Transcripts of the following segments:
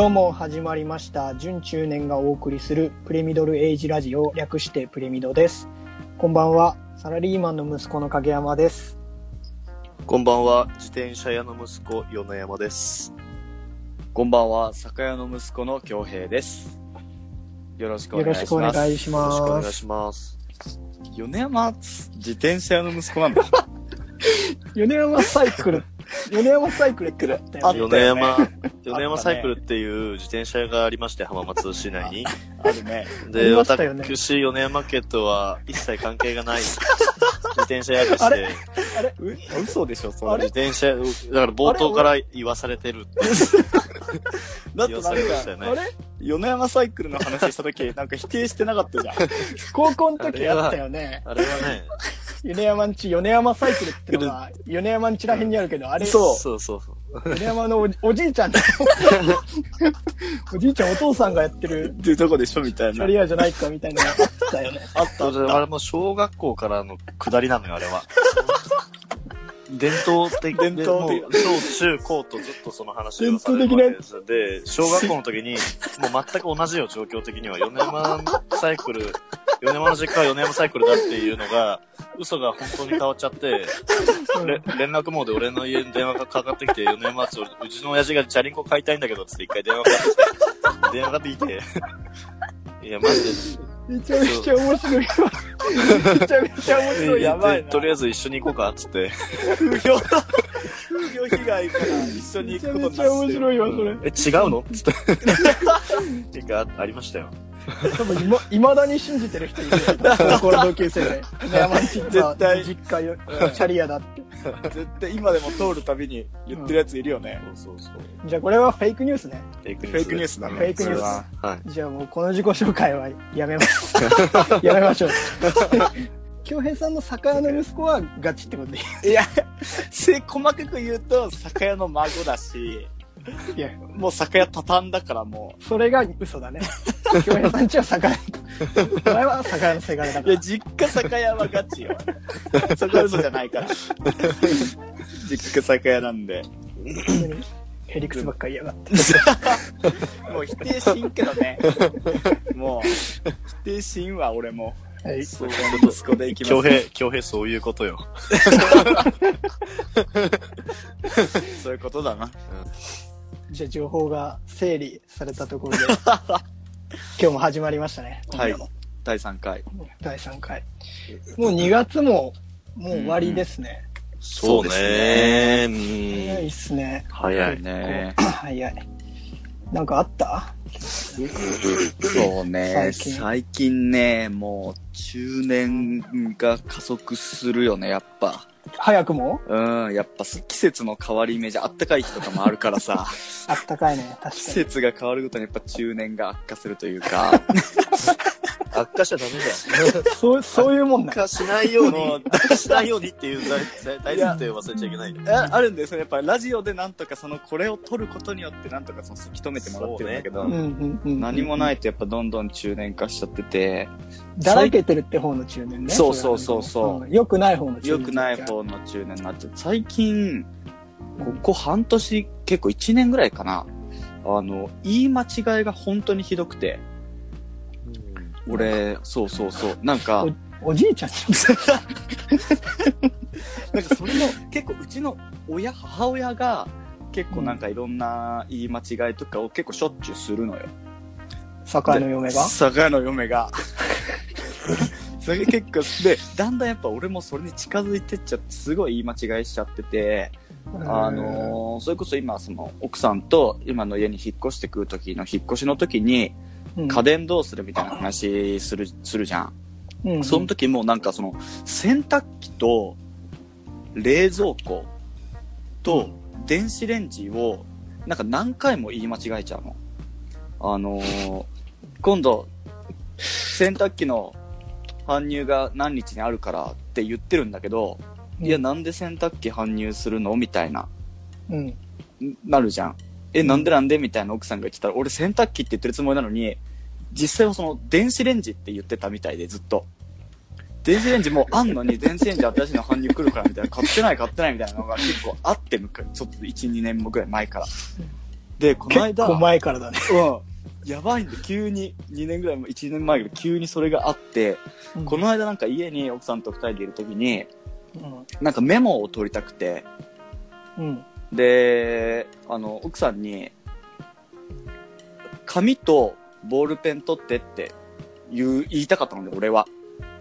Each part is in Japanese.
どうも始まりました準中年がお送りするプレミドルエイジラジオ略してプレミドですこんばんはサラリーマンの息子の影山ですこんばんは、自転車屋の息子、米山です。こんばんは、酒屋の息子の京平です。よろしくおよろしくお願いします。願いしよろしくお願いますします。米山、自転車屋の息子なんだ。米山サイクル米山サイクルってあったよね。米山、米ね山サイクルっていう自転車屋がありまして、浜松市内に。あるね。あで、私、米山家とは一切関係がない。自転車屋でしあて、あれ？う嘘でしょ、そあれ？自転車屋、だから冒頭から言わされてるって。だってなんか、したよね。あれ？米山サイクルの話した時、なんか否定してなかったじゃん。高校の時あったよね。あれはね、米山んち米山サイクルってのが 米山んちらへんにあるけどあれそうそうそうそう。米山のおじおじいちゃんだ おじいちゃんお父さんがやってるっていうとこでしょ、みたいなキャ。リアじゃないかみたいなのがあったよねあったあった。あれも小学校からの下りなのよ、あれは。伝統的伝統的でもう小中高とずっとその話をされるわけです。で、小学校の時に、もう全く同じよ、状況的には。米山サイクル、米山の実家は米山サイクルだっていうのが、嘘が本当に変わっちゃって、れ連絡網で俺の家に電話がかかってきて、米山町、うちの親父がチャリンコ買いたいんだけど、つって一回電話かかってきて、電話かかってきて、いや、マジで、めちゃめちゃ面白いわ。めちゃめちゃ面白い。やばいとりあえず一緒に行こうか、つって。風評、風評被害から一緒にめちゃ行くことになってめちゃ面白いわ、それ。え、違うの？つって。てか、ありましたよ。多分今、未だに信じてる人いるよ。高校の同級生で。山絶対実家よ、キャリアだって。絶対今でも通るたびに言ってるやついるよね。そうそうそう。じゃあこれはフェイクニュースね。フェイクニフェイクニュースだね。フェイクニュースそれははい。じゃあもうこの自己紹介はやめます。やめましょう。京平さんの酒屋の息子はガチってことでいいいや、せ細かく言うと、酒屋の孫だし、いや、もう酒屋畳んだからもそれが嘘だね。京平さんちは酒屋。お前は酒屋のせがれだう。いや、から。実家酒屋はガチよ。そこは嘘じゃないから。実家酒屋なんで。ヘリクスばっかりやがって。もう否定しんけどね。もう、否定しんは俺も。はい。そう息子で行きます。京平、京平そういうことよ。そういうことだな。じゃあ情報が整理されたところで、今日も始まりましたね。はい第3回。第3回。もう2月も、もう終わりですね。そうね。う早いんっすね。早い。ね。早い。なんかあった？そうね最近最近ね、もう中年が加速するよね、やっぱ。早くも？うん、やっぱ季節の変わり目じゃあったかい日とかもあるからさ、あったかいね。確季かに。節が変わるごとにやっぱ中年が悪化するというか、悪化しちゃダメだよ。そう、そういうもんだ。悪化しないようにしないようにっていう大大前提を忘れちゃいけない。ああるんですよ。やっぱラジオでなんとかその、これを撮ることによってなんとかその、突き止めてもらってるんだけど、うんうんうん。何もないとやっぱどんどん中年化しちゃってて、だらけてるって方の中年ね。そうそうそうそううん良くない方の中年。良くない方の中年になって、最近、ここ半年、結構1年ぐらいかな。あの、言い間違いが本当にひどくて、俺、そうそうそう、なんか、おじいちゃん なんかそれの、結構うちの親、母親が、結構なんかいろんな言い間違いとかを結構しょっちゅうするのよ。酒井の嫁が？酒屋の嫁が。それ結構、で、だんだんやっぱ俺もそれに近づいてっちゃって、すごい言い間違いしちゃってて、あのーそれこそ今、その、奥さんと今の家に引っ越してくる時の引っ越しの時に、うん、家電どうするみたいな話する、するじゃん。うんその時もなんかその、洗濯機と、冷蔵庫と、電子レンジを、なんか何回も言い間違えちゃうの。あのー今度、洗濯機の搬入が何日にあるからって言ってるんだけど、いや、なんで洗濯機搬入するの？みたいな、うん。んなるじゃん。え、なんでなんでみたいな奥さんが言ってたら、俺洗濯機って言ってるつもりなのに、実際はその電子レンジって言ってたみたいでずっと。電子レンジもうあんのに電子レンジ新しいの搬入来るからみたいな、買ってない買ってないみたいなのが結構あって、むかちょっと1、2年もぐらい前から。で、この結間、構前からだね。うん。やばいんで、急に、2年ぐらいも、1年前ぐらい急にそれがあって、この間なんか家に奥さんと二人でいるときに、うん。なんかメモを取りたくて、うん。で、あの、奥さんに、紙とボールペン取ってって言う、言いたかったので、俺は。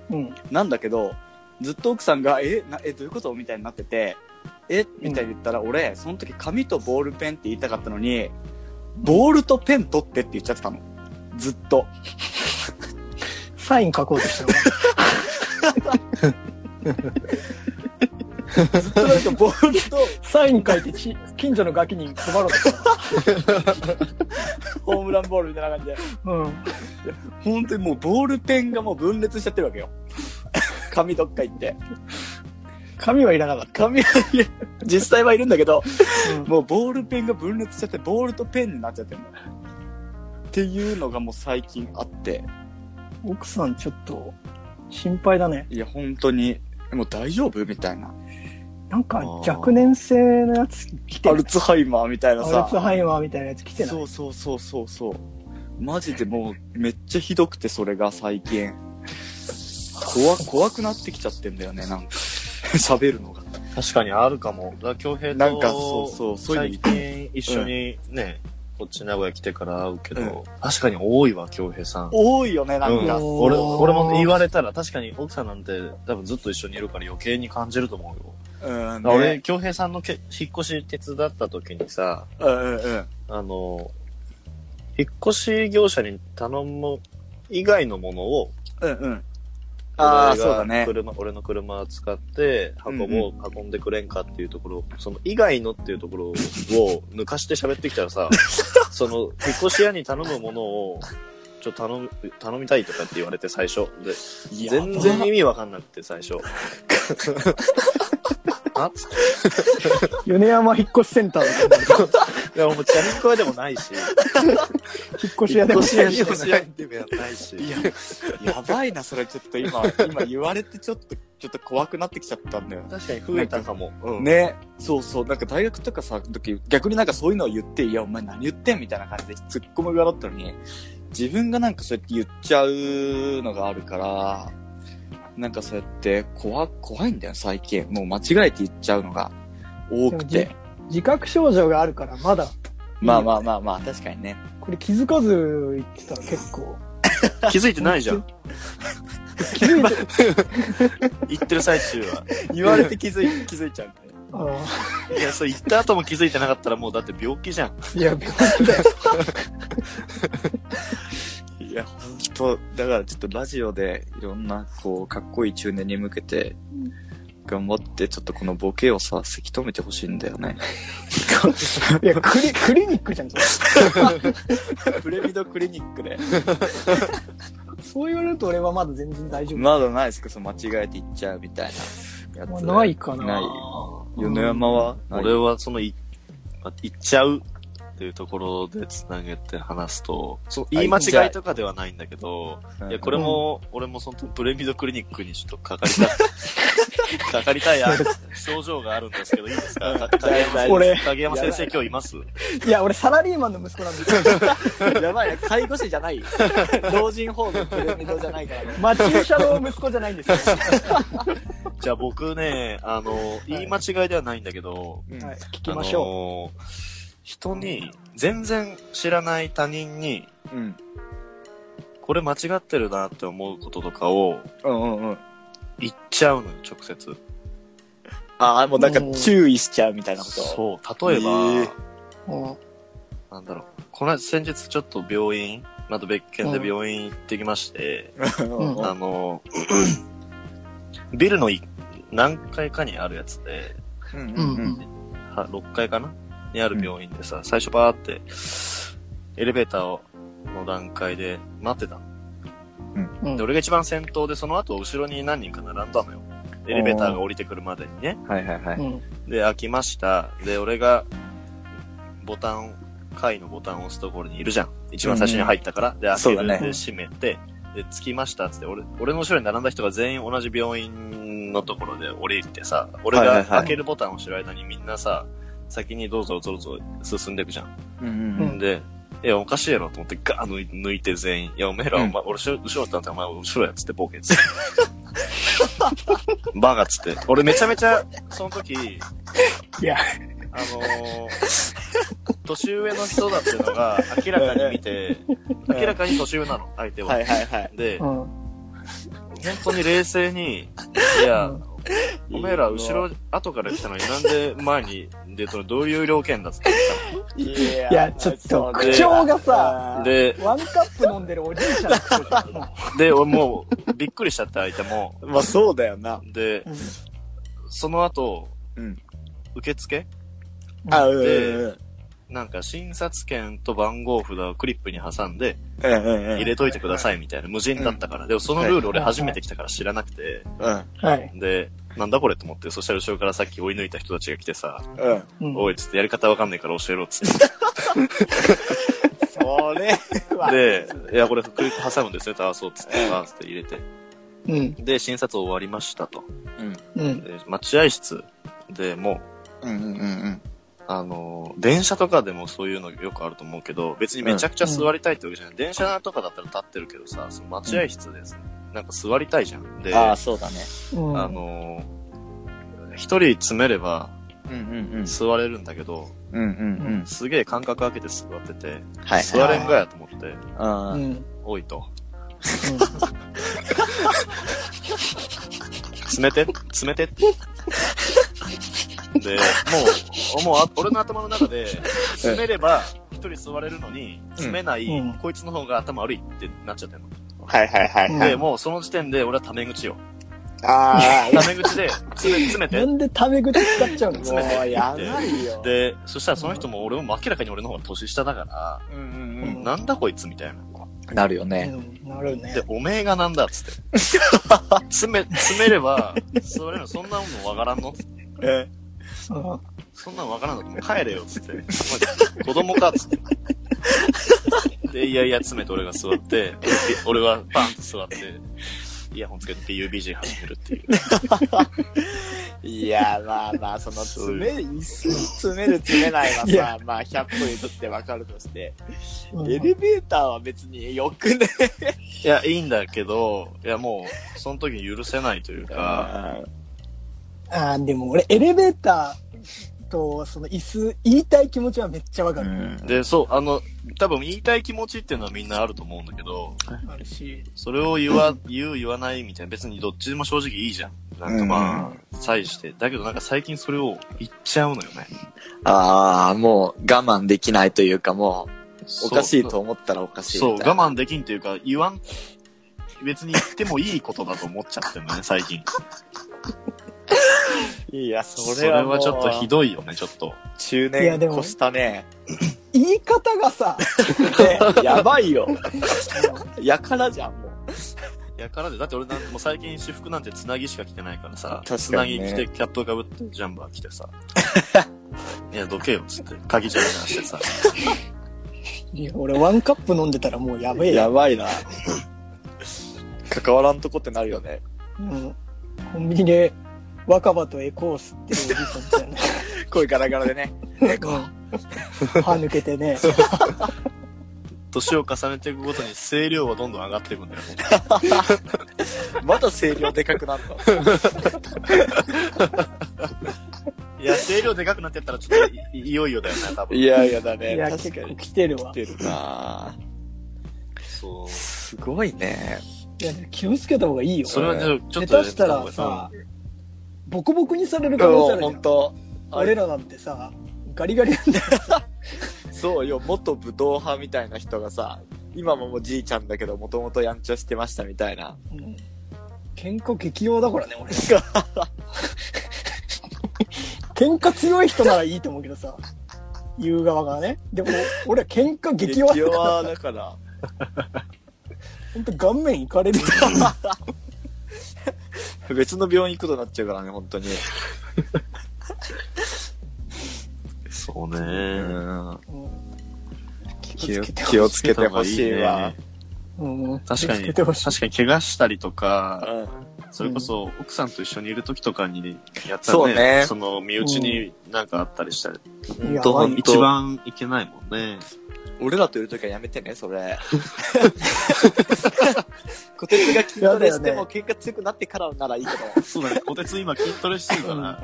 うん。なんだけど、ずっと奥さんが、え、な、え、どういうこと？みたいになってて、え？みたいに言ったら、俺、その時紙とボールペンって言いたかったのに、ボールとペン取ってって言っちゃってたの。ずっと。サイン書こうとしたのか ずっとなんかボールと、サイン書いてち近所のガキに配ろうと ホームランボールみたいな感じで。のうん。本当にもうボールペンがもう分裂しちゃってるわけよ。紙どっか行って。紙はいらなかった。紙はいる実際はいるんだけど、うんもうボールペンが分裂しちゃって、ボールとペンになっちゃってるの。っていうのがもう最近あって、奥さんちょっと心配だね。いや本当に、もう大丈夫みたいな。なんか若年性のやつ来てるアル。ツハイマーみたいなアルさツ。ハイマーみたいなやつ来てない？そうそうそうそうそう。マジでもうめっちゃひどくて、それが最近。怖、怖くなってきちゃってんだよね、なんか。喋るのが。確かにあるかも。だから京平と、なんかそうそうそういう最の近一緒にね、こっち名古屋来てから会うけど、確かに多いわ、京平さん。多いよね、なんか。うん俺、俺も言われたら確かに奥さんなんて多分ずっと一緒にいるから余計に感じると思うよ。うん、だから俺、ね。京平さんのけ引っ越し手伝った時にさ、うんうんうん。あの、引っ越し業者に頼む以外のものを、うんうん。ああ、そうだね。車、俺の車を使って運ぼう、うん運んでくれんかっていうところ、その以外のっていうところを抜かして喋ってきたらさ、その、引っ越し屋に頼むものを、ちょっと頼む、頼みたいとかって言われて最初。で、全然意味わかんなくて最初。あ 米山引っ越しセンターだと思ういや、もうチャリンコ屋でもないし、引っ越し屋でもない引っ越し屋でもないし。いや、やばいな、それちょっと今、今言われてちょっと、ちょっと怖くなってきちゃったんだよ。確かに増えたかも。うん。ね。そうそう。なんか大学とかさ、時、逆になんかそういうのを言って、いや、お前何言ってんみたいな感じで突っ込む側だったのに、自分がなんかそうやって言っちゃうのがあるから、なんかそうやって怖、怖いんだよ、最近。もう間違えて言っちゃうのが多くて。自覚症状があるからまだまあまあまあまあ、確かにね。これ気づかず言ってたら結構 気づいてないじゃん。気づいて 言ってる最中は。言われて気づい、気づいちゃうんだよ。あいや、そう言った後も気づいてなかったらもうだって病気じゃん。ーいや病気だよ いや、ほんと、だからちょっとラジオでいろんな、こう、かっこいい中年に向けて、頑張って、ちょっとこのボケをさ、せき止めてほしいんだよね。いやクリクリニックじゃんそれ プレミドクリニックで。そう言われると俺はまだ全然大丈夫、まだないですかその間違えて言っちゃうみたいなやつ。まあないかなない。米山は俺はそのい、ま言っちゃうっていうところでつなげて話すと、そう言い間違い。とかではないんだけど、い。や、これも、俺もそのプレミドクリニックにちょっとかかりたい。かかりたいあ症状があるんですけど、いいですか？か影山先俺。生影山先生今日います？いや俺サラリーマンの息子なんですよ。やばいね、介護士じゃない。老人ホームプレミドじゃないから。ね。まあ注射の息子じゃないんですよ、じゃあ僕ね、あの、言い間違いではないんだけど、聞きましょう、人に、全然知らない他人に、うん。これ間違ってるなって思うこととかをうんうんうん。言っちゃうのよ、直接。ああ、もうなんか注意しちゃうみたいなこと。そう、例えば、ええうんなんだろう。この間先日ちょっと病院、また別件で病院行ってきまして、うんうんあの、ビルのい何階かにあるやつで、うんうんうんは6階かなにある病院でさ、最初バーって、エレベーターをの段階で待ってたの。うんで、俺が一番先頭で、その後後ろに何人か並んだのよ。エレベーターが降りてくるまでにね。はいはいはい。うん。で、開きました。で、俺が、ボタン、階のボタンを押すところにいるじゃん。一番最初に入ったから。で、開ける。そうだねで、閉めて、で、着きましたっつって、俺、俺の後ろに並んだ人が全員同じ病院のところで降りてさ、俺はいはいはいが開けるボタンを押してる間にみんなさ、先にどうぞどうぞ進んでいくじゃん。うんうんうんで、いや、おかしいやろと思ってガー抜い抜いて全員。いや、おめえら、うんお前、俺後ろ後ろだったらお前後ろやっつってボケっつって。バカっつって。俺めちゃめちゃ、その時、いや、あのー、年上の人だっていうのが明らかに見て、明らかに年上なの、相手は。はいはいはい。で、うん。本当に冷静に、いや、おめえら後ろ、後から来たのになんで前に出とるどういう条件だっつって言っいやいや、ちょっと、口調がたさの。、で、ワンカップ飲んでるおじいちゃんので、俺もう、びっくりしちゃって相手も。まあそうだよな。で、うその後、うん。受付？あ、うんでうんなんか診察券と番号札をクリップに挟んで。入れといてくださいみたいな無人だったから。でもそのルール俺初めて来たから知らなくて、うん。はい。で、なんだこれと思って、そしたら後ろからさっき追い抜いた人たちが来てさ、おいっつってやり方わかんないから教えろっつって。それは。で、いや、これクリップ挟むんですよ、あ、そうっつって、あーっつって入れて。うん。で、診察終わりましたと。うん。待合室でもう、うんうんうんあのー、電車とかでもそういうのよくあると思うけど、別にめちゃくちゃ座りたいってわけじゃない。電車とかだったら立ってるけどさ、その待合室です、ねなんか座りたいじゃん。で、ああ、あそうだね。うん。のー、一人詰めればうんうん座れるんだけど、うん。うんうんうん。すげえ間隔空けて座ってて、はい。座れんがやと思って、うん。うん。うん。おいと。詰めて、詰めて。で、もう、もう、あ俺の頭の中で、詰めれば一人座れるのに、詰めない、うんこいつの方が頭悪いってなっちゃってるの。はいはいはいはで、い。もうその時点で俺はタメ口よ。あ タメ口で、詰め、詰めてな。んでタメ口使っちゃうの？あ、詰めてもうやばいよ。で、そしたらその人も俺も明らかに俺の方が年下だから、うんうんうんなんだこいつみたいな。うん。なるようね。ん。なるねで。、おめえがなんだっつって。詰め、詰めれば、座れるのそんなもんわからんのえうんそんなんわからんのもう帰れよっつって。子供かっつって。で、いやいや詰めて俺が座って、俺はパンと座って、イヤホンつけて UBG 始めるっていう。いや、まあまあ、その、詰める、椅子に詰める詰めないはさ、まあ、100歩譲ってわかるとして、うんエレベーターは別によくね？いや、いいんだけど、いやもう、その時に許せないというか、あーでも俺、エレベーターと、その椅子、言いたい気持ちはめっちゃわかる。で、そう、あの、多分言いたい気持ちっていうのはみんなあると思うんだけど、あるし。それを言わ、言う言わないみたいな、別にどっちでも正直いいじゃん。なんかまあ、際して。だけどなんか最近それを言っちゃうのよね。ああ、もう我慢できないというかもう、おかしいと思ったらおかしいそう、みたいな。我慢できんっていうか、言わん、別に言ってもいいことだと思っちゃってるのね、最近。いや、それはそれはもうちょっとひどいよね、ちょっと。中いやでも年越したね。言い方がさ、やばいよ。やからじゃん、もう。やからで、だって俺なんてもう最近私服なんてつなぎしか着てないからさ、確かにねつなぎ着てキャップかぶってジャンバー着てさ、いや、どけよ、つって、鍵じゃらじゃらしてさ、いや俺ワンカップ飲んでたらもうやべえよ。やばいな。関わらんとこってなるよね。うん。コンビニで若葉とエコー吸ってるおじさんみたいな。声ガラガラでね。歯抜けてね。年を重ねていくごとに声量はどんどん上がっていくんだよ。まだ声量でかくなった。いや、声量でかくなってったらちょっといいよいよだよね、多分。いやいやだね。いや、結構確かに。来てるわ。来てるなそう。すごいね。いや、気をつけた方がいいよ。それはね、ちょっと。下手したらさ、ボコボコにされる可能性あるじゃん。本当俺らなんてさ、ガリガリなんだよ。そうよ、元武道派みたいな人がさ、今ももうじいちゃんだけど、もともとやんちゃしてましたみたいな。うん喧嘩激弱だからね、俺。喧嘩強い人ならいいと思うけどさ、言う側がね。でも、俺は喧嘩激弱だ激から弱だから。ほんと顔面いかれる。別の病院行くことになっちゃうからね、本当に。そうね。うん。気をつけて気をつけてほしいわ。うん確かに、確かに怪我したりとか、うんそれこそ奥さんと一緒にいる時とかにやったそうらね、ねその身内になんかあったりしたら、いやほん一番いけないもんね。俺らといるときはやめてね、それ。小鉄が筋トレしても喧嘩強くなってからならいいけど。そうだね、小鉄今筋トレしてるから、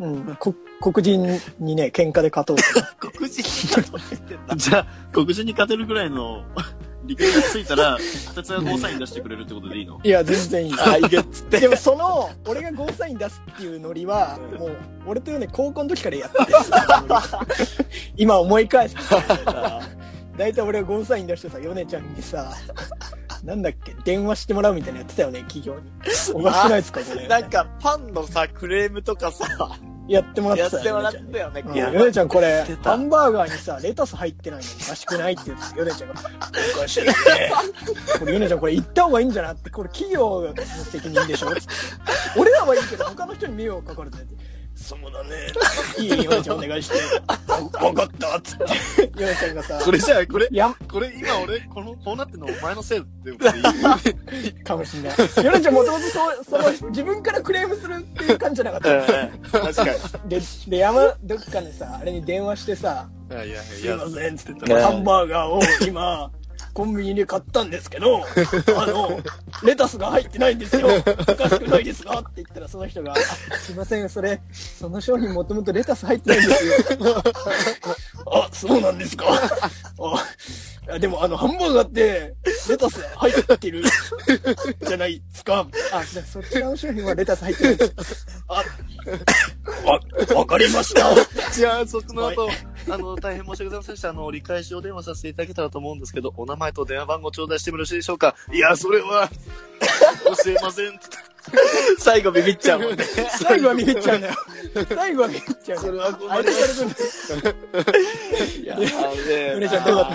うん、こ黒人にね、喧嘩で勝とうと。黒人だと言ってんだ。じゃあ、黒人に勝てるぐらいの 力がついたら、小鉄がゴーサイン出してくれるってことでいいの？いや、全然いい。あ、いけっつって。でもその、俺がゴーサイン出すっていうノリは、もう、俺というね、高校の時からやってる。今思い返すと。大体俺がゴーサイン出してさ、ヨネちゃんにさ、なんだっけ、電話してもらうみたいなのやってたよね、企業に。おかしくないですか、これ。なんか、パンのさ、クレームとかさ、やってもらってやったてもらっよ。たよね。ヨネちゃんこれハンバーガーにさ、レタス入ってないのにおかしくないって言って、ヨネちゃんが、おかしいね。これヨネちゃんこれ言った方がいいんじゃないって、これ企業の責任でしょ俺らはいいけど、他の人に迷惑かかるって。そうだね。いいヨネちゃんお願いして。わかったっつって。ヨネちゃんがさ、これじゃあ、これ、やこれ今俺、この、こうなってんのお前のせいってことでいいかもしんない。ヨネちゃんもともとそう、その、自分からクレームするっていう感じじゃなかった。確かに。で、で、山、どっかのさ、あれに電話してさ、いやいやすいません、つって、ねハンバーガーを今、コンビニで買ったんですけど、あの、レタスが入ってないんですよ。おかしくないですか？って言ったら、その人が、あすいません、それ、その商品もともとレタス入ってないんですよ。あ、そうなんですか？あいやでも、あの、ハンバーガーって、レタス入ってるじゃないですか。あ、じゃあそちらの商品はレタス入ってないです。あ、わ、わかりました。じゃあ、その後、あの、大変申し訳ございませんでした。あの、折り返しお電話させていただけたらと思うんですけど、お名前と電話番号頂戴してもよろしいでしょうかいや、それは、教えません。最後ビビっちゃうもんね。最後はビビっちゃうんだよ。最後はビビっちゃう。それはごあれめんなさい。される。いや、あお姉ちゃんどうだっ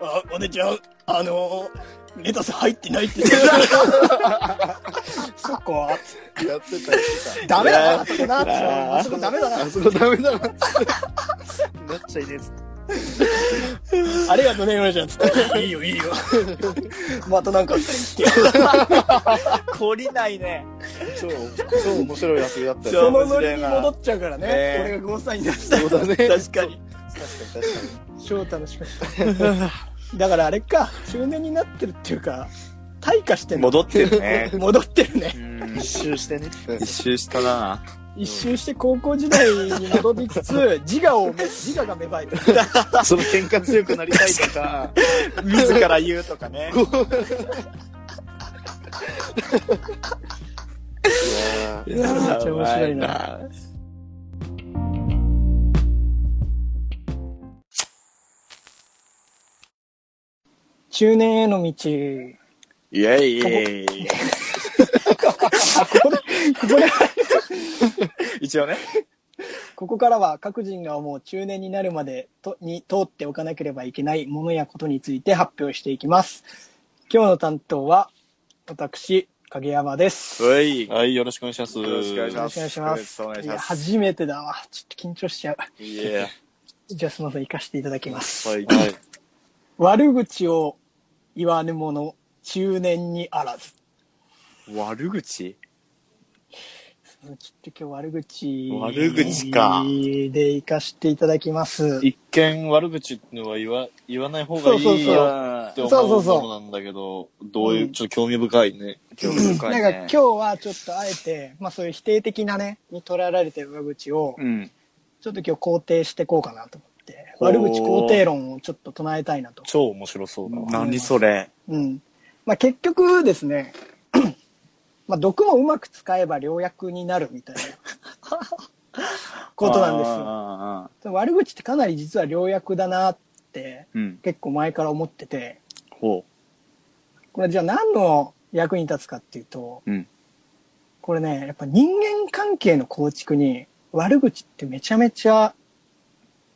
たあ、お姉ちゃん、あのー、レタス入ってないって言ってた。そっか。やってた、やってダメだな、あそこな。あそこダメだた。なあ。そこダメだな。なっちゃいねえっつってありがとうね、ヨネちゃん。つって。いいよ、いいよ。またなんか。懲りないね。超、超面白い遊びだったそよ。のノリに戻っちゃうからね。ね俺がゴーサイン出した。そうだね。確かに。確かに確か超楽しかった。だからあれか、中年になってるっていうか、退化して。戻ってるね。戻ってるね。に。一周してね。一周したな一周して高校時代に戻りつつ、自我をめ、自我が芽生えてる。その喧嘩強くなりたいとか、自ら言うとかね。いやいやめっちゃ面白いな。中年への道。イェイイェイ。ここで、一応ね。ここからは各人が思う中年になるまでとに通っておかなければいけないものやことについて発表していきます。今日の担当は、私、影山です。ようい。はい、よろしくお願いします。よろしくお願いしますろしくお願いします。お願いしますいや、初めてだわ。ちょっと緊張しちゃう。いや。じゃあすみません、行かせていただきます。はい。はい。悪口を言わぬ者、中年にあらず。悪口？ちょっと今日悪口悪口かで行かせていただきます。一見悪口ってのは言わ、言わない方がいいそうそうそうよって思そうそうそううものなんだけど、どういうう、んちょっと興味深いね。興味深ないんかね。今日はちょっとあえて、まあそういう否定的なね、に捉えられてる悪口を、うん。ちょっと今日肯定していこうかなと思って、悪口肯定論をちょっと唱えたいなと。超面白そうだわ。何それ。うん。まあ結局ですね、まあ毒もうまく使えば良薬になるみたいな ことなんですよ。あ悪口ってかなり実は良薬だなって。結構前から思ってて、ほこれじゃあ何の役に立つかっていうと、う。うん。これね、やっぱ人間関係の構築に悪口ってめちゃめちゃ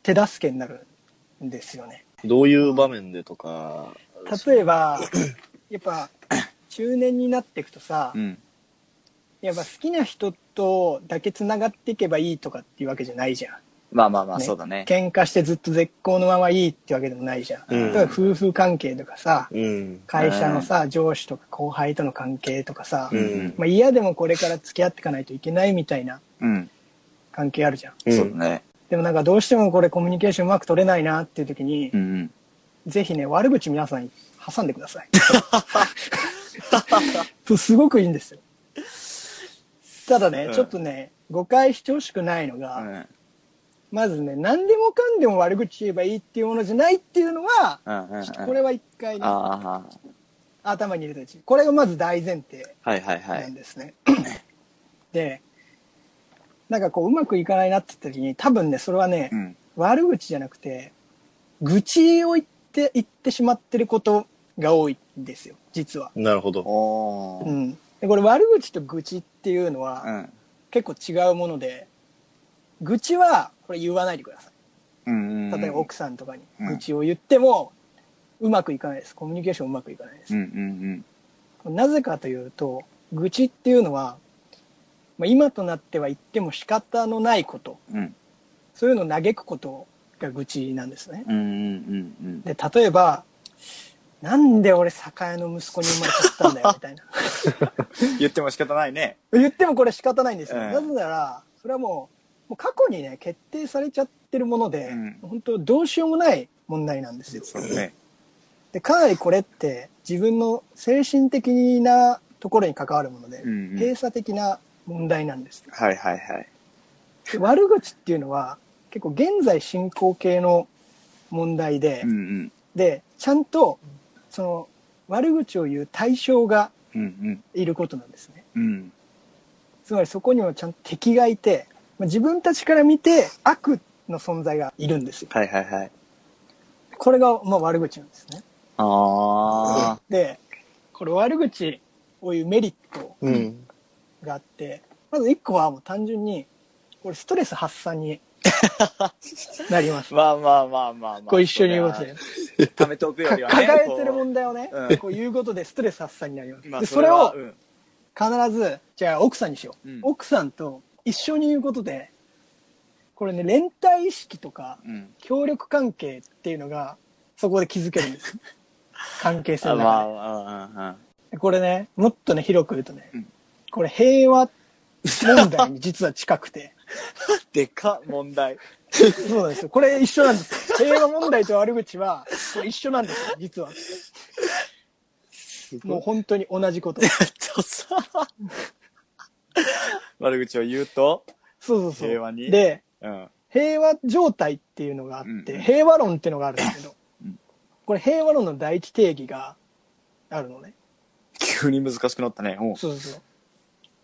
手助けになるんですよね。どういう場面でとか、例えば、やっぱ、中年になっていくとさ、うん。やっぱ好きな人とだけ繋がっていけばいいとかっていうわけじゃないじゃん。まあまあまあ、ねそうだね。喧嘩してずっと絶好のままいいってわけでもないじゃん。うん例えば夫婦関係とかさ、うん。会社のさ、上司とか後輩との関係とかさ、うん。まあ嫌でもこれから付き合っていかないといけないみたいなうん。関係あるじゃん。そうだね。でもなんかどうしてもこれコミュニケーションうまく取れないなっていう時に、うんうん。ぜひね、悪口皆さんに挟んでください。そうすごくいいんですよ。ただね、うんちょっとね、誤解してほしくないのうが、ん。まずね、何でもかんでも悪口言えばいいっていうものじゃないっていうのは、うんうんうん。ちょっとこれは一回ね、あ頭に入れてほしい。これがまず大前提あ、はいはいはないん。ですね。で、なんかこう、うまくいかないなって言った時に、多分ね、それはね、うん。悪口じゃなくて、愚痴を言って、言ってしまってることが多いんですよ、実は。なるほど。おー。うん。で、これ悪口と愚痴っていうのはうん。結構違うもので、愚痴はこれ言わないでください。うんうん。例えば奥さんとかにうん愚痴を言っても、うまくいかないです。コミュニケーションうまくいかないですうん。うんうん。なぜかというと、愚痴っていうのは、まあ、今となっては言っても仕方のないこと、うん。そういうのを嘆くことが愚痴なんですね。うんうんうんで、例えば、なんで俺酒屋の息子に生まれちゃったんだよ、みたいな。うん。言っても仕方ないね。言ってもこれ仕方ないんですよ。うんなぜなら、それはもう、もう過去にね、決定されちゃってるもので、うん本当どうしようもない問題なんですよ。そうね。で、かなりこれって自分の精神的なところに関わるもので、うんうん閉鎖的な問題なんですよ。はいはいはい。で悪口っていうのは結構現在進行形の問題で、うんうん。で、ちゃんとその悪口を言う対象がうんうん。いることなんですね。うん。つまりそこにはちゃんと敵がいて、まあ自分たちから見て悪の存在がいるんですよ。はいはいはい。これがまあ悪口なんですね。あで、これ悪口を言うメリットうん。があって、まず一個はもう単純に、これストレス発散に なりますあ。。まあまあまあまあまあ。こう一緒に言うことで。貯めておくよりはね。抱えてる問題をね、うんこう言うことでストレス発散になります。まあでそれを必ず、じゃあ奥さんにしよう。うん奥さんと一緒に言うことで、これね、連帯意識とかうん。協力関係っていうのが、そこで気づけるんですよ。関係性あのまあ。これね、もっとね、広く言うとね、うんこれ平和問題に実は近くて、でかっ問題。そうなんですよ。これ一緒なんですよ。平和問題と悪口は、これ一緒なんですよ、実は。もう本当に同じこと。とさ、悪口を言うと、そうそうそう。平和にで、うん。平和状態っていうのがあって、うん平和論っていうのがあるんですけど、うんこれ平和論の第一定義があるのね。急に難しくなったね。うんそうそうそう。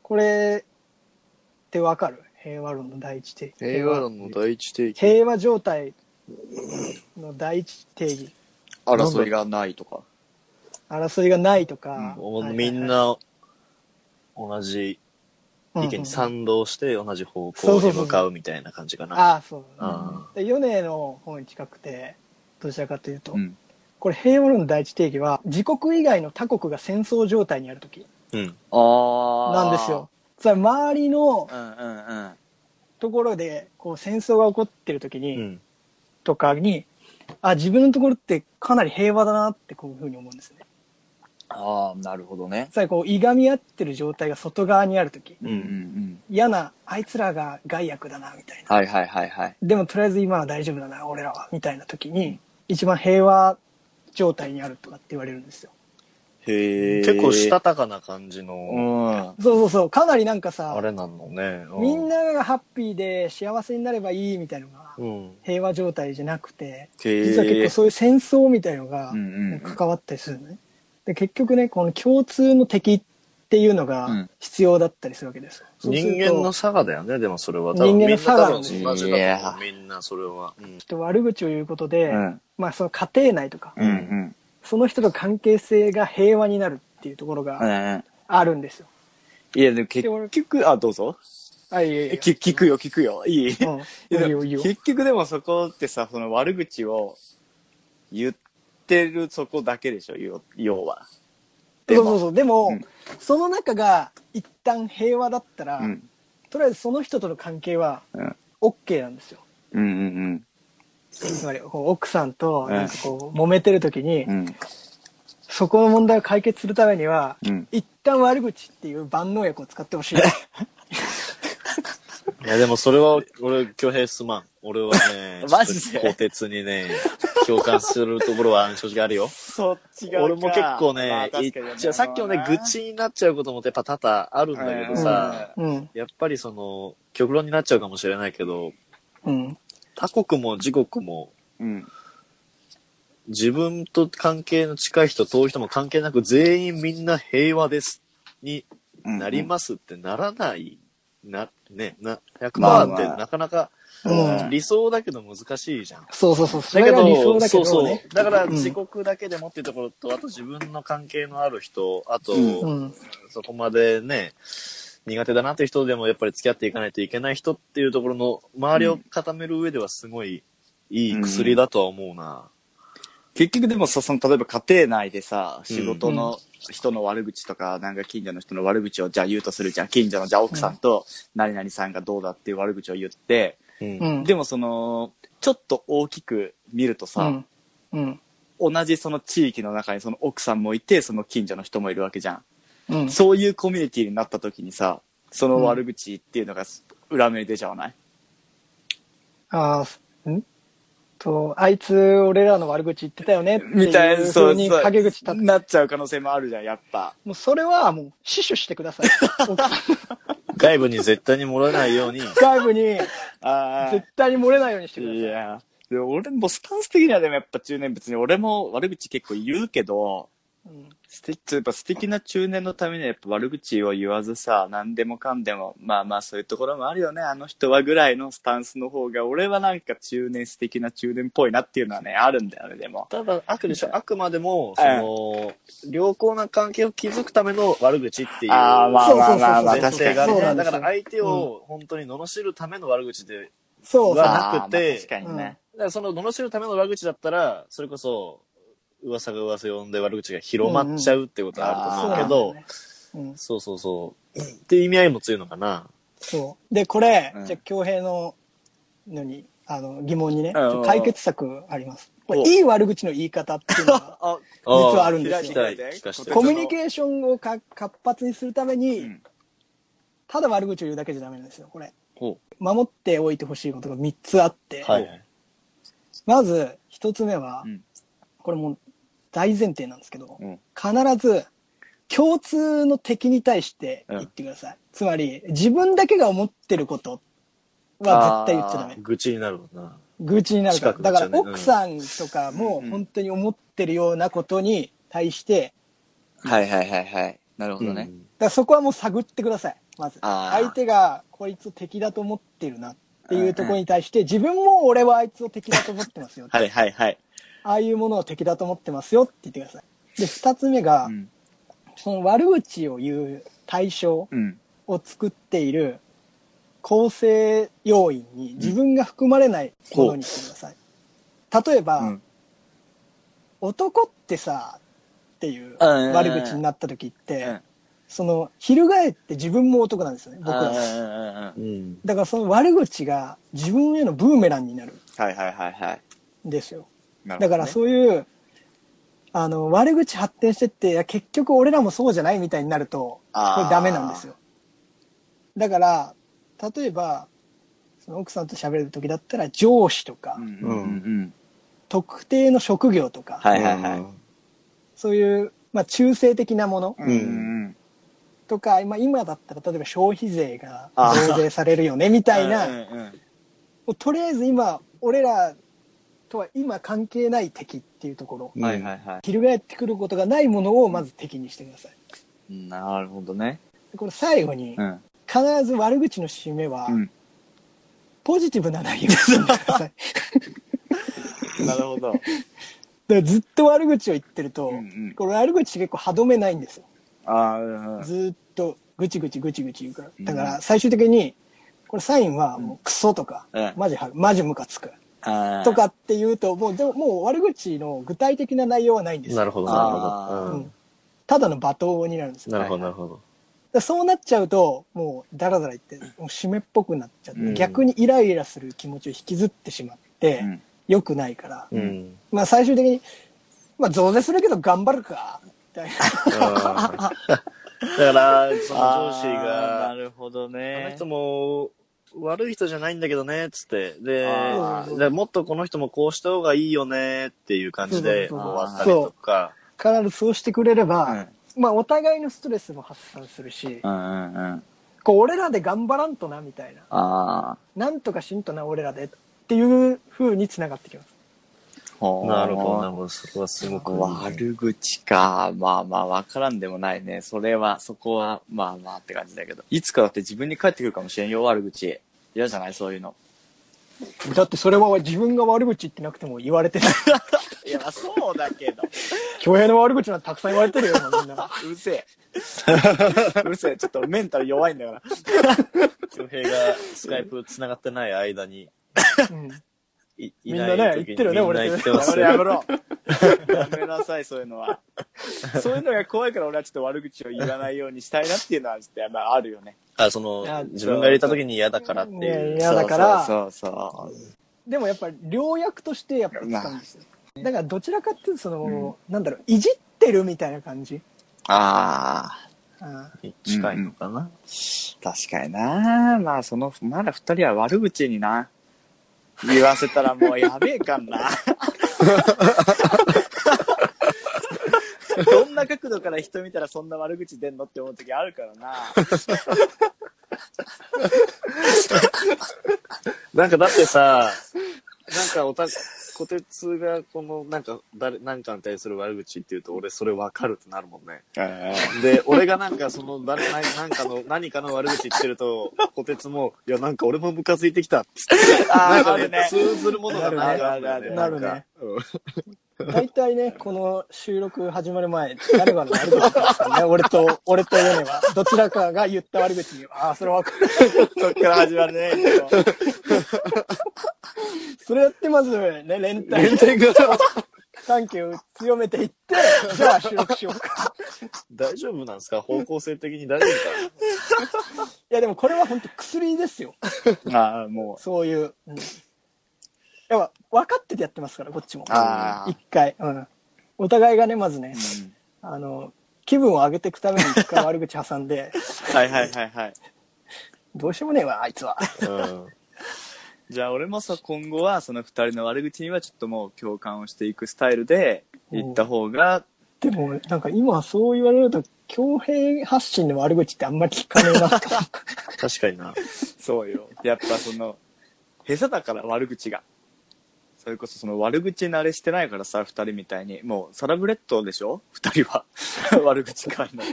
これってわかる？平和論の第一定義。平和論の第一定義。平和状態の第一定義。争いがないとか。争いがないとか。みん、な同じ意見に賛同して同じ方向に向かうみたいな感じかな。ああ、そう。あで、米ネの方に近くて、どちらかというと、うん。これ平和論の第一定義は、自国以外の他国が戦争状態にあるときうん。ああ。なんですよ。。周りのうんうんうん。ところで、こう戦争が起こってるときに、うん。とかに、あ、自分のところってかなり平和だなってこういうふうに思うんですね。ああ、なるほどね。つまりこう、いがみ合ってる状態が外側にあるとき、う。うんんうん。嫌な、あいつらが害悪だな、みたいな。はいはいはいはい。でもとりあえず今は大丈夫だな、俺らは、みたいなときに、一番平和状態にあるとかって言われるんですよ。結構したたかな感じうの、ん。そうそうそう、かなりなんかさあ、れなのね。うみん、ながハッピーで幸せになればいいみたいなのがうん。平和状態じゃなくて、へ実は結構そういう戦争みたいのがうんうんうん関わったりするのね。で、結局ね、この共通の敵っていうのうがん必要だったりするわけです人間の差がだよね、でもそれは。人間の差が同じいだとや思う。みんなそれは。うん。人悪口を言うことで、うん。まあその家庭内とか、うんうん。その人と関係性が平和になるっていうところうがん。あるんですよ。いや、でも結局、あ、どうぞ。あ、いえいえ。き聞くよ、聞くよ。いい？うん。いいよいいよ。結局でもそこってさ、その悪口を言ってるそこだけでしょ、要要は。そうそうそう。でも、うんその中が一旦平和だったら、うん。とりあえずその人との関係はうん。OK なんですよ。うんうんつまりこう奥さんとなんかこう揉めてる時に。そこの問題を解決するためには、うん一旦悪口っていう万能薬を使ってほしい。いや、でもそれは、俺、京平すまん。俺はね マジで？鋼鉄にね、共感するところは正直あるよ。そっちが俺も結構ね、いじゃあさっきのね、愚痴になっちゃうこともやっぱ多々あるんだけどさ、うん。やっぱりその、極論になっちゃうかもしれないけど、うん。他国も自国も、うん。自分と関係の近い人、遠い人も関係なく全員みんな平和ですになりますってならない、な、ね、な、100%ってなかなかうん理想だけど難しいじゃん。そうそうそう。そだけれが理想ど、だけそうそう。だからうん自国だけでもっていうところと、あと自分の関係のある人、あと、うん。そこまでね、苦手だなっていう人でもやっぱり付き合っていかないといけない人っていうところの周りを固める上ではすごいいい薬だとは思うな。結局でもさ、その、例えば家庭内でさ、仕事の人の悪口とか、なんか近所の人の悪口をじゃあ言うとするじゃん。近所のじゃあ奥さんと、何々さんがどうだっていう悪口を言って、うんうん。でもその、ちょっと大きく見るとさ、うん。うん。同じその地域の中にその奥さんもいて、その近所の人もいるわけじゃん。うん。そういうコミュニティになった時にさ、その悪口っていうのが裏目に出ちゃわない、ああ、ん？と、あいつ俺らの悪口言ってたよねってみたいな、そう風に。陰口立てなっちゃう可能性もあるじゃん、やっぱ。もうそれはもう死守してください。外部に絶対に漏れないように、外部にあ絶対に漏れないようにしてください。いや、俺もスタンス的にはでもやっぱ中年別に俺も悪口結構言うけど、うん素敵やっぱ素敵な中年のためにはやっぱ悪口を言わずさ、何でもかんでも、まあまあそういうところもあるよね、あの人はぐらいのスタンスの方が、俺はなんか中年素敵な中年っぽいなっていうのはね、あるんだよね、でも。ただ、あくでしょ、あくまでも、その、良好な関係を築くための悪口っていうああ、まあまあまあまあ、前確かに。提があるね。そうなんですよだから相手を本当に罵るための悪口で、そう。はなくてまあ確かにね。だからその罵るための悪口だったら、それこそ、噂が噂呼んで悪口が広まっちゃうってことはあると思うけど、そうなんうん、そうそうそう。っていう意味合いも強いのかな。そう。で、これ、うんじゃあ、京平の、のに、あの、疑問にね、うん解決策あります。これおいい悪口の言い方っていうのが、あ、実はあるんですよ。コミュニケーションをか活発にするために、うんただ悪口を言うだけじゃダメなんですよ、これ。ほ守っておいてほしいことが3つあって、はいはい。まず1つ目は、うんこれもう大前提なんですけど、うん必ず共通の敵に対して言ってください。つまり、自分だけが思ってることは絶対言っちゃダメ。愚痴になるもんな。愚痴になるから。近くなだから奥さんとかもうん本当に思ってるようなことに対して、う。はいはいはいはい。なるほどね。だそこはもう探ってください。まず。相手がこいつ敵だと思ってるなっていうところに対して、自分も俺はあいつを敵だと思ってますよ。はいはいはい。ああいうものを敵だと思ってますよって言ってください。で、二つ目が、うん。その悪口を言う対象うん。を作っている構成要因に自分が含まれないものにしてください。例えば、うん男ってさ、っていううん悪口になった時って、うんその、翻って自分も男なんですよね、僕は。だからその悪口が自分へのブーメランになるいはいはいはい。んですよ。ねだからそういう、あの、悪口発展してって、結局俺らもそうじゃないみたいになると、これダメなんですよ。だから、例えば、その奥さんと喋る時だったら上司とか、うんうんうん。特定の職業とか、はいはいはい。そういう、まあ中性的なものうんうんとか、まあ今だったら例えば消費税が増税されるよねみたいな、うんうんうんもうとりあえず今、俺らとは今関係ない敵っていうところ、うんはいはいは翻ってくることがないものをまず敵にしてください。い。なるほどね。でこれ最後に、うん。必ず悪口の締めは、うん。ポジティブな内容にしてください。なるほど。だからずっと悪口を言ってると、うんうんこれ悪口結構歯止めないんですよ。ああ。ずっとぐちぐちぐちぐち言うから。うんだから最終的に、これサインはもうクソとか、うんマジは、マジムカつくとかって言うと、もうでももう悪口の具体的な内容はないんですよ。なるほど、なるほど。ううんんただの罵倒になるんですよ。なるほど、なるほど。でそうなっちゃうと、もうダラダラ言って、もう締めっぽくなっちゃって、うん逆にイライラする気持ちを引きずってしまって、うん良くないから、うん。まあ最終的に、まあ増税するけど頑張るか、みたいな。だから、その上司あーなが、るほどあのね人。も悪い人じゃないんだけどね、つって。ででもっとこの人もこうした方がいいよね、っていう感じで終わったりとか。必ずそうしてくれれば、うんまあお互いのストレスも発散するし、うんうんうん。こう俺らで頑張らんとな、みたいな。あなんとかしんとな、俺らで。っていう風に繋がってきます。なるほど、なるほど。それはすごくいいね。悪口か。まあまあ、わからんでもないね。それは、そこは、まあまあって感じだけど。いつかだって自分に返ってくるかもしれんよ、悪口。嫌じゃない？そういうの。だってそれは自分が悪口言ってなくても言われてる。いや、そうだけど。恭平の悪口なんてたくさん言われてるよ、今みんな。うるせえ。うるせえ。ちょっとメンタル弱いんだから。恭平がスカイプ繋がってない間に、うんいいみんなね言ってるよね俺言って やめろ、やめろ。やめなさい、そういうのは。そういうのが怖いから俺はちょっと悪口を言わないようにしたいなっていうのは、ちょっとやっぱあるよね。あ、その自分が入れた時に嫌だからっていう。いやだからそうそうそうでもやっぱり良薬としてやっぱ使うんですよ。だからどちらかっていうとその、なんだろう、いじってるみたいな感じ。ああ。近いのかな。確かになまあそのまだ二人は悪口にな言わせたらもうやべえかんな。どんな角度から人見たらそんな悪口出んのって思う時あるからな。なんかだってさ、なんかおた、こてつがこの、なんか、誰、なんかに対する悪口って言うと、俺それ分かるってなるもんね。で、俺がなんかその、誰、ななんかの、何かの悪口言ってると、こてつも、いや、なんか俺もムカついてきたっつって。あーなんかねあるね。通ずるものがないなるなるなるね大体ね、この収録始まる前、誰かの悪口言ってますからね？俺と、俺とヨネは、どちらかが言った悪口に、ああ、それわかる。そっから始まるね それやってまずね、連帯連帯が関係を強めていって、じゃあ収録しようか。大丈夫なんですか？方向性的に大丈夫かいやでもこれは本当薬ですよ。ああもそういう。うん、やっぱ分かっててやってますから、こっちも。あー一回。うん。お互いがね、まずねう、んあの、気分を上げていくために一回悪口挟んで、はいはいはいはいどうしようもねえわ、あいつは。うん。じゃあ俺もさ今後はその二人の悪口にはちょっともう共感をしていくスタイルで行った方がでも、なんか今そう言われると、強兵発信の悪口ってあんまり聞かねえな。確かにな。そうよ。やっぱその、下手だから悪口が。それこそその悪口慣れしてないからさ、二人みたいに。もうサラブレッドでしょ？二人は。悪口会の。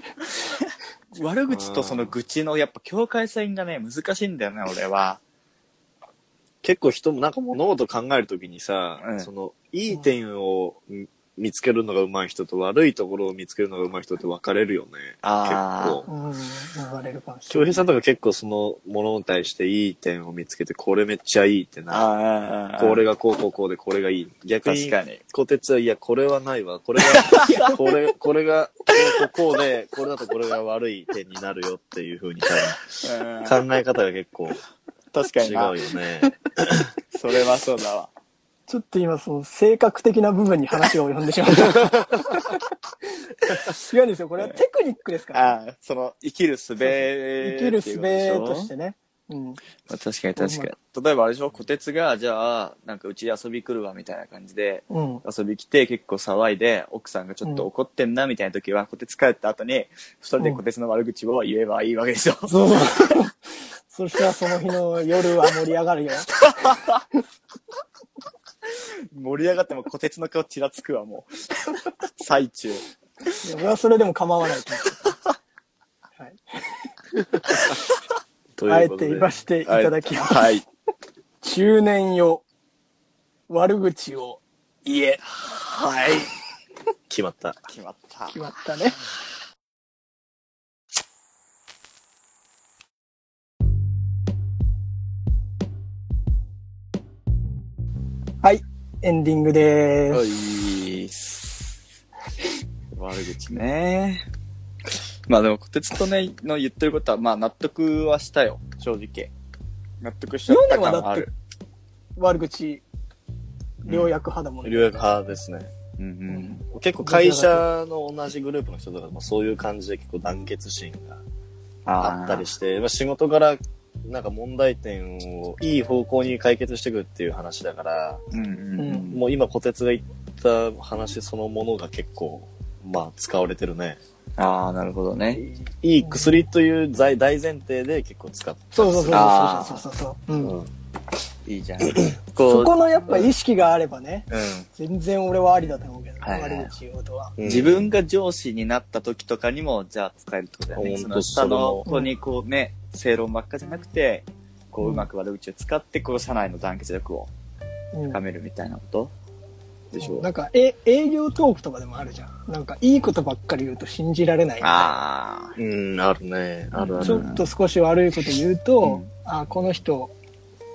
悪口とその愚痴のやっぱ境界線がね、難しいんだよね、俺は。結構人もなんか物事考えるときにさ、うんその、いい点をん見つけるのが上手い人と悪いところを見つけるのが上手い人って分かれるよね。あー結構。うん、言われるかもし京れない。平さんとか結構そのものに対していい点を見つけて、これめっちゃいいってな。ああこれがこうこうこうでこれがいい。逆に。小鉄はいや、これはないわ。これが、これ、これが、こうこうこうで、これだとこれが悪い点になるよっていう風にうん多分考え方が結構違う確かになよ。ね。それはそうだわ。ちょっと今、その性格的な部分に話が及んでしまった。違うんですよ。これはテクニックですから。ああ、その、生きる術生きる術としてね。うん。まあ、確かに確かに。例えばあれでしょ、小鉄が、じゃあ、なんかうち遊び来るわみたいな感じで、うん。遊び来て結構騒いで、奥さんがちょっと怒ってんなみたいな時は、小鉄帰った後に、二人で小鉄の悪口を言えばいいわけでしょ。そう。そしたらその日の夜は盛り上がるよ。盛り上がっても小鉄の顔ちらつくわ、もう。最中。いや俺はそれでも構わないと思って。はい。あえてということで。言わせていただきます。はい。中年よ。悪口を言え。はい。決まった。決まった。決まったね。はい。エンディングではす。い。悪口ね。まあでも、こてつとね、の言ってることは、まあ納得はしたよ、正直。納得しちゃった感はある。悪口、良薬派だもんね。留学派ですね。うんうん。結構会社の同じグループの人とか、まあ、そういう感じで結構団結心があったりして、まあ、仕事からなんか問題点をいい方向に解決していくっていう話だから、うんうんうん。もう今、小鉄が言った話そのものが結構、まあ、使われてるね。ああ、なるほどね。いい薬という大大前提で結構使ってそうそうそうそうそうそうそう。うん。うん。いいじゃん。そここのやっぱ意識があればね、う、うん。全然俺はありだと思うけど、はいはい悪口言うことは。うん自分が上司になった時とかにも、じゃあ使えるってことだよね。その下の子にこうね、正論ばっかじゃなくて、こううんうまく悪口を使って、こう社内の団結力をうん深めるみたいなことでしょう。なんか、え、営業トークとかでもあるじゃん。なんか、いいことばっかり言うと信じられないみたいな。ああ。うん、あるね。あるある。ちょっと少し悪いこと言うと、うんあ、この人、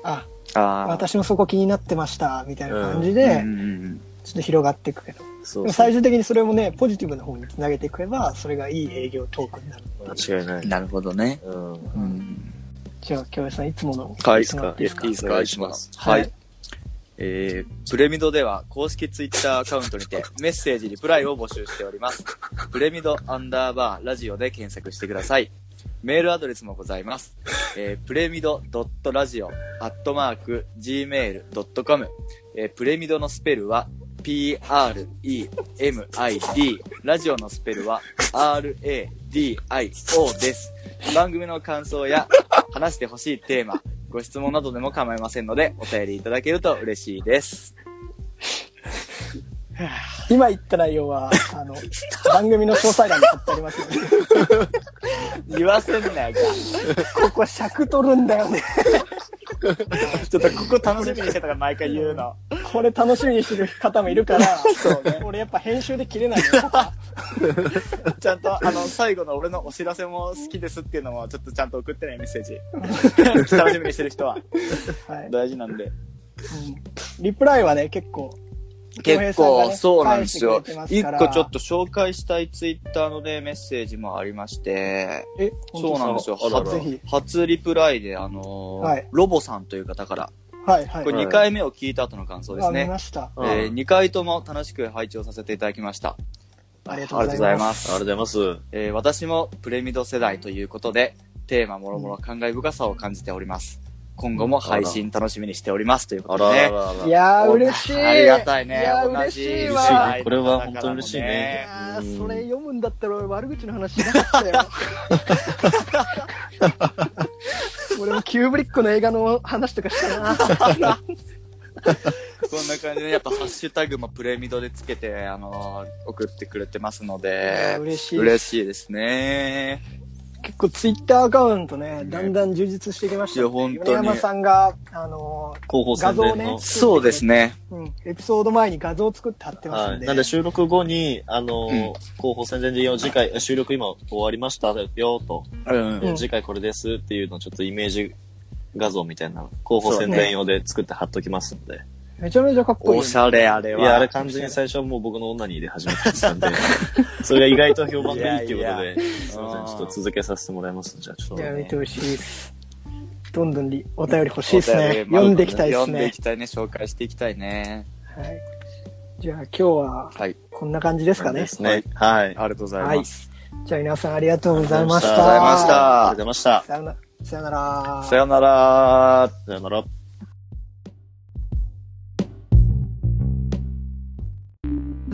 あ、ああ。私もそこ気になってました、みたいな感じうで、んうんうんちょっと広がっていくけど。そう最終的にそれもね、ポジティブな方につなげていけば、それがいい営業トークになる。間違いない。なるほどね。うん。うん。じゃあ、京平さん、いつもの。はいいいいですか？いいですか？お願いしますはい。はいえー、プレミドでは公式ツイッターアカウントにて メッセージ、リプライを募集しております。プレミドアンダーバーラジオで検索してください。メールアドレスもございます。えー、プレミドドットラジオアットマーク gmail.com えー、プレミドのスペルは p-r-e-m-i-d ラジオのスペルは r-a-d-i-o です。番組の感想や 話してほしいテーマ、ご質問などでも構いませんので、お便りいただけると嬉しいです。今言った内容は、あの、番組の詳細欄に貼ってありますので、言わせんなよ、ここ尺取るんだよね。ちょっとここ楽しみにしてたから毎回言うの。これ楽しみにしてる方もいるから、そうね。俺やっぱ編集で切れないよ。ちゃんと、あの、最後の俺のお知らせも好きですっていうのも、ちょっとちゃんと送ってね、メッセージ。楽しみにしてる人は。はい。大事なんで。うんリプライはね、結構、結構、そうなんですよ一個ちょっと紹介したいツイッターのね、メッセージもありまして、え、そうなんですよ。あららぜひ。初リプライで、あのーはいロボさんという方から、はい、はい。これ2回目を聞いた後の感想ですあ、見ね。ました。うんえー、2回とも楽しく拝聴させていただきました。ありがとうござざいます。います。ありがとうございます。えー私もプレミド世代ということで、テーマもろもろ感慨深さを感じております。今後も配信楽しみにしておりますというこあとでね。いやー、嬉しい。ありがたいね。いや嬉しいわ。これは本当に嬉しいねいやーそれ読むんだったら俺悪口の話しなかったよ。俺もキューブリックの映画の話とかしたな。こんな感じで、やっぱハッシュタグもプレミドでつけて、あのー送ってくれてますので、嬉しい。嬉しいですね。結構ツイッターアカウントね、だんだん充実してきましたよ、いや本当山さんが、あの広報画像ね。そうですね。ー、うん、エピソード前に画像を作って貼ってますはい。んで。なんで収録後に、あのー、うん広報宣伝で次回、収録今終わりましたよと、うんうん次回これですっていうのをちょっとイメージ画像みたいな、広報宣伝用で作って貼っときますんで。めちゃめちゃかっこいいおしゃれ、あれは。いや、あれ完全に最初はもう僕のオナニーで始めたやつなんで、それが意外と評判がいいっていうこといやいで、すいません、ちょっと続けさせてもらいます。じゃあちょっと。いや、見てほしいです。どんどんりお便り欲しいです。ね読んでいきたいですね読んでいき。たいね。紹介していきたいね。はい。じゃあ今日ははい。こんな感じですかね。ですね。はい。ありありがとうございます。じゃあ皆さんありがとうございました。がとうございました。ありがとうございさました。さよなら。さよなら。さよなら。